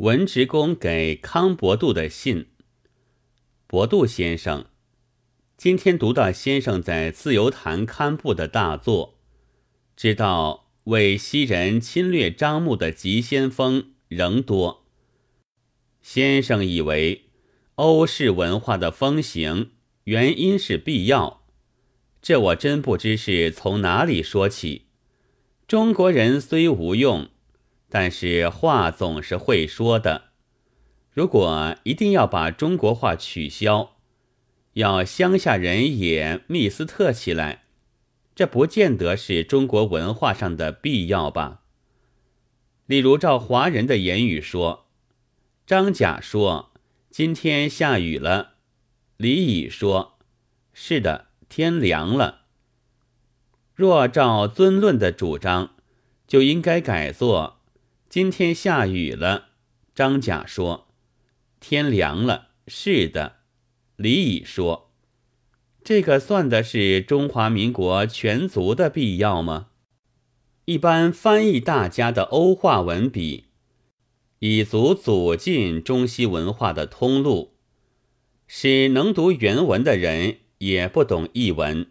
文职工给康伯度的信。伯度先生，今天读到先生在自由坛刊布的大作，知道为西人侵略张牧的急先锋仍多。先生以为欧式文化的风行原因是必要，这我真不知是从哪里说起。中国人虽无用，但是话总是会说的。如果一定要把中国话取消，要乡下人也密斯特起来，这不见得是中国文化上的必要吧？例如照华人的言语说。张甲说：“今天下雨了。”李乙说：“是的，天凉了。”若照尊论的主张，就应该改作：“今天下雨了。”张甲说：“天凉了。”是的，李乙说：“这个算的是中华民国全族的必要吗？”一般翻译大家的欧化文笔。以足阻进中西文化的通路，使能读原文的人也不懂译文。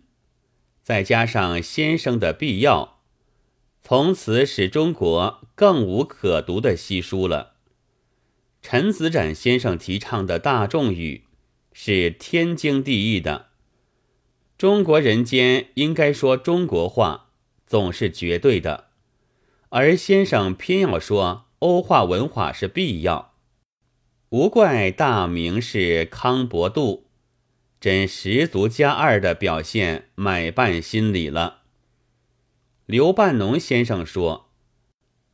再加上先生的必要，从此使中国更无可读的西书了。陈子展先生提倡的大众语是天经地义的，中国人间应该说中国话，总是绝对的，而先生偏要说。欧化文化是必要，无怪大名是康伯度，真十足加二的表现买办心理了。刘半农先生说，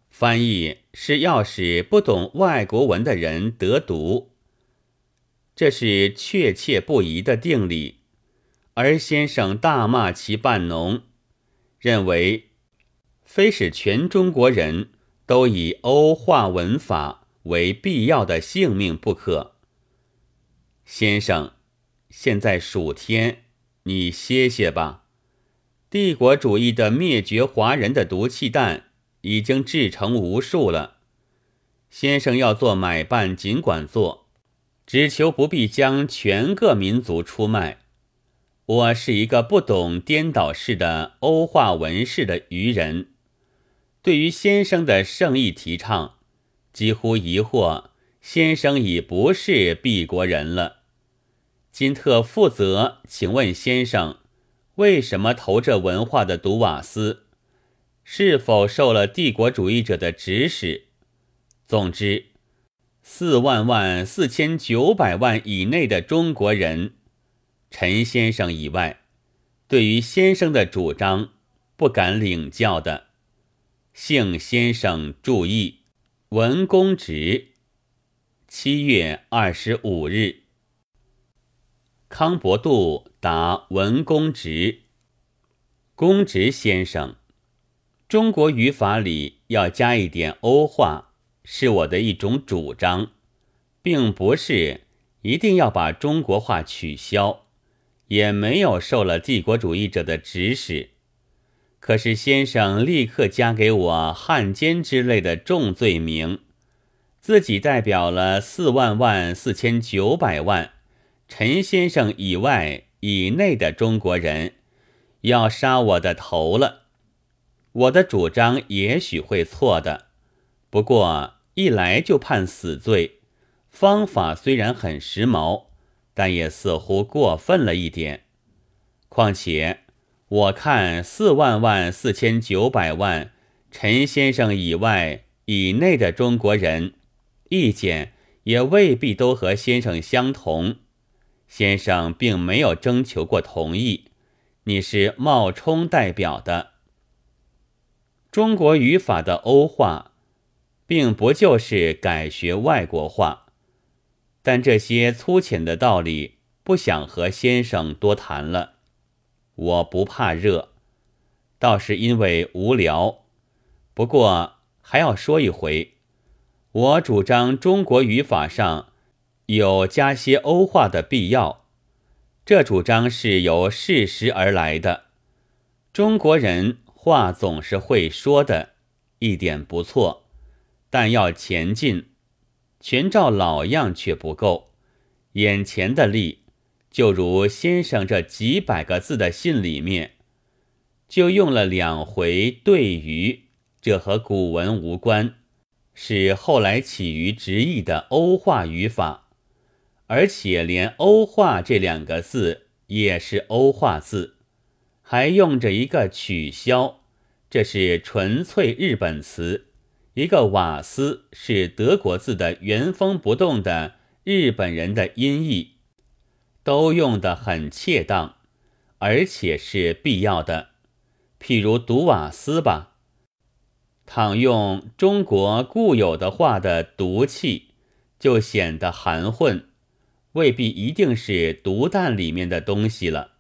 翻译是要使不懂外国文的人得读，这是确切不疑的定理。而先生大骂其半农，认为非使全中国人。都以欧化文法为必要的性命不可。先生，现在暑天，你歇歇吧。帝国主义的灭绝华人的毒气弹已经制成无数了。先生要做买办，尽管做，只求不必将全个民族出卖。我是一个不懂颠倒式的欧化文式的愚人。对于先生的圣意提倡，几乎疑惑先生已不是敝国人了。今特负责，请问先生，为什么投这文化的毒瓦斯？是否受了帝国主义者的指使？总之，四万万四千九百万以内的中国人，陈先生以外，对于先生的主张不敢领教的。幸先生注意，文公直，七月二十五日。康伯度答文公直，公直先生，中国语法里要加一点欧化，是我的一种主张，并不是一定要把中国话取消，也没有受了帝国主义者的指使。可是先生立刻加给我汉奸之类的重罪名，自己代表了四万万四千九百万陈先生以外以内的中国人，要杀我的头了。我的主张也许会错的，不过一来就判死罪，方法虽然很时髦，但也似乎过分了一点。况且。我看四万万四千九百万陈先生以外以内的中国人，意见也未必都和先生相同。先生并没有征求过同意，你是冒充代表的。中国语法的欧化，并不就是改学外国话，但这些粗浅的道理，不想和先生多谈了。我不怕热，倒是因为无聊。不过还要说一回，我主张中国语法上有加些欧化的必要。这主张是由事实而来的。中国人话总是会说的，一点不错，但要前进。全照老样却不够，眼前的力，就如先生这几百个字的信里面，就用了两回对于，这和古文无关，是后来起于直译的欧化语法，而且连欧化这两个字也是欧化字，还用着一个取消，这是纯粹日本词。一个瓦斯是德国字的原封不动的日本人的音译，都用得很恰当，而且是必要的。譬如读瓦斯吧，倘用中国固有的话的毒气，就显得含混，未必一定是毒蛋里面的东西了。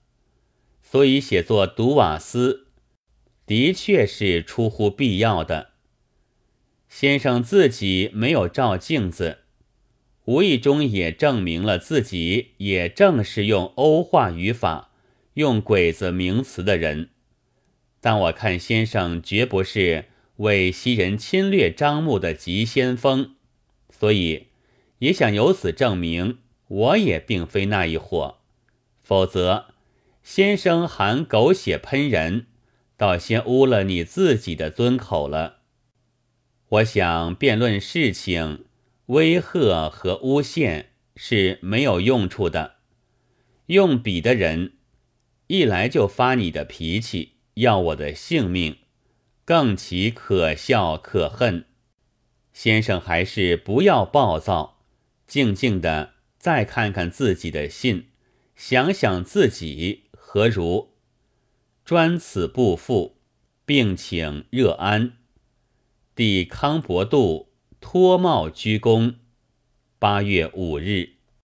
所以写作毒瓦斯，的确是出乎必要的。先生自己没有照镜子，无意中也证明了自己也正是用欧化语法、用鬼子名词的人。但我看先生绝不是为袭人侵略张目的急先锋，所以也想由此证明我也并非那一伙。否则，先生含狗血喷人，倒先污了你自己的尊口了。我想辩论事情，威吓和诬陷是没有用处的。用笔的人一来就发你的脾气，要我的性命，更其可笑可恨。先生还是不要暴躁，静静的再看看自己的信，想想自己何如。专此不复，并请热安。帝康伯度脱帽鞠躬。八月五日。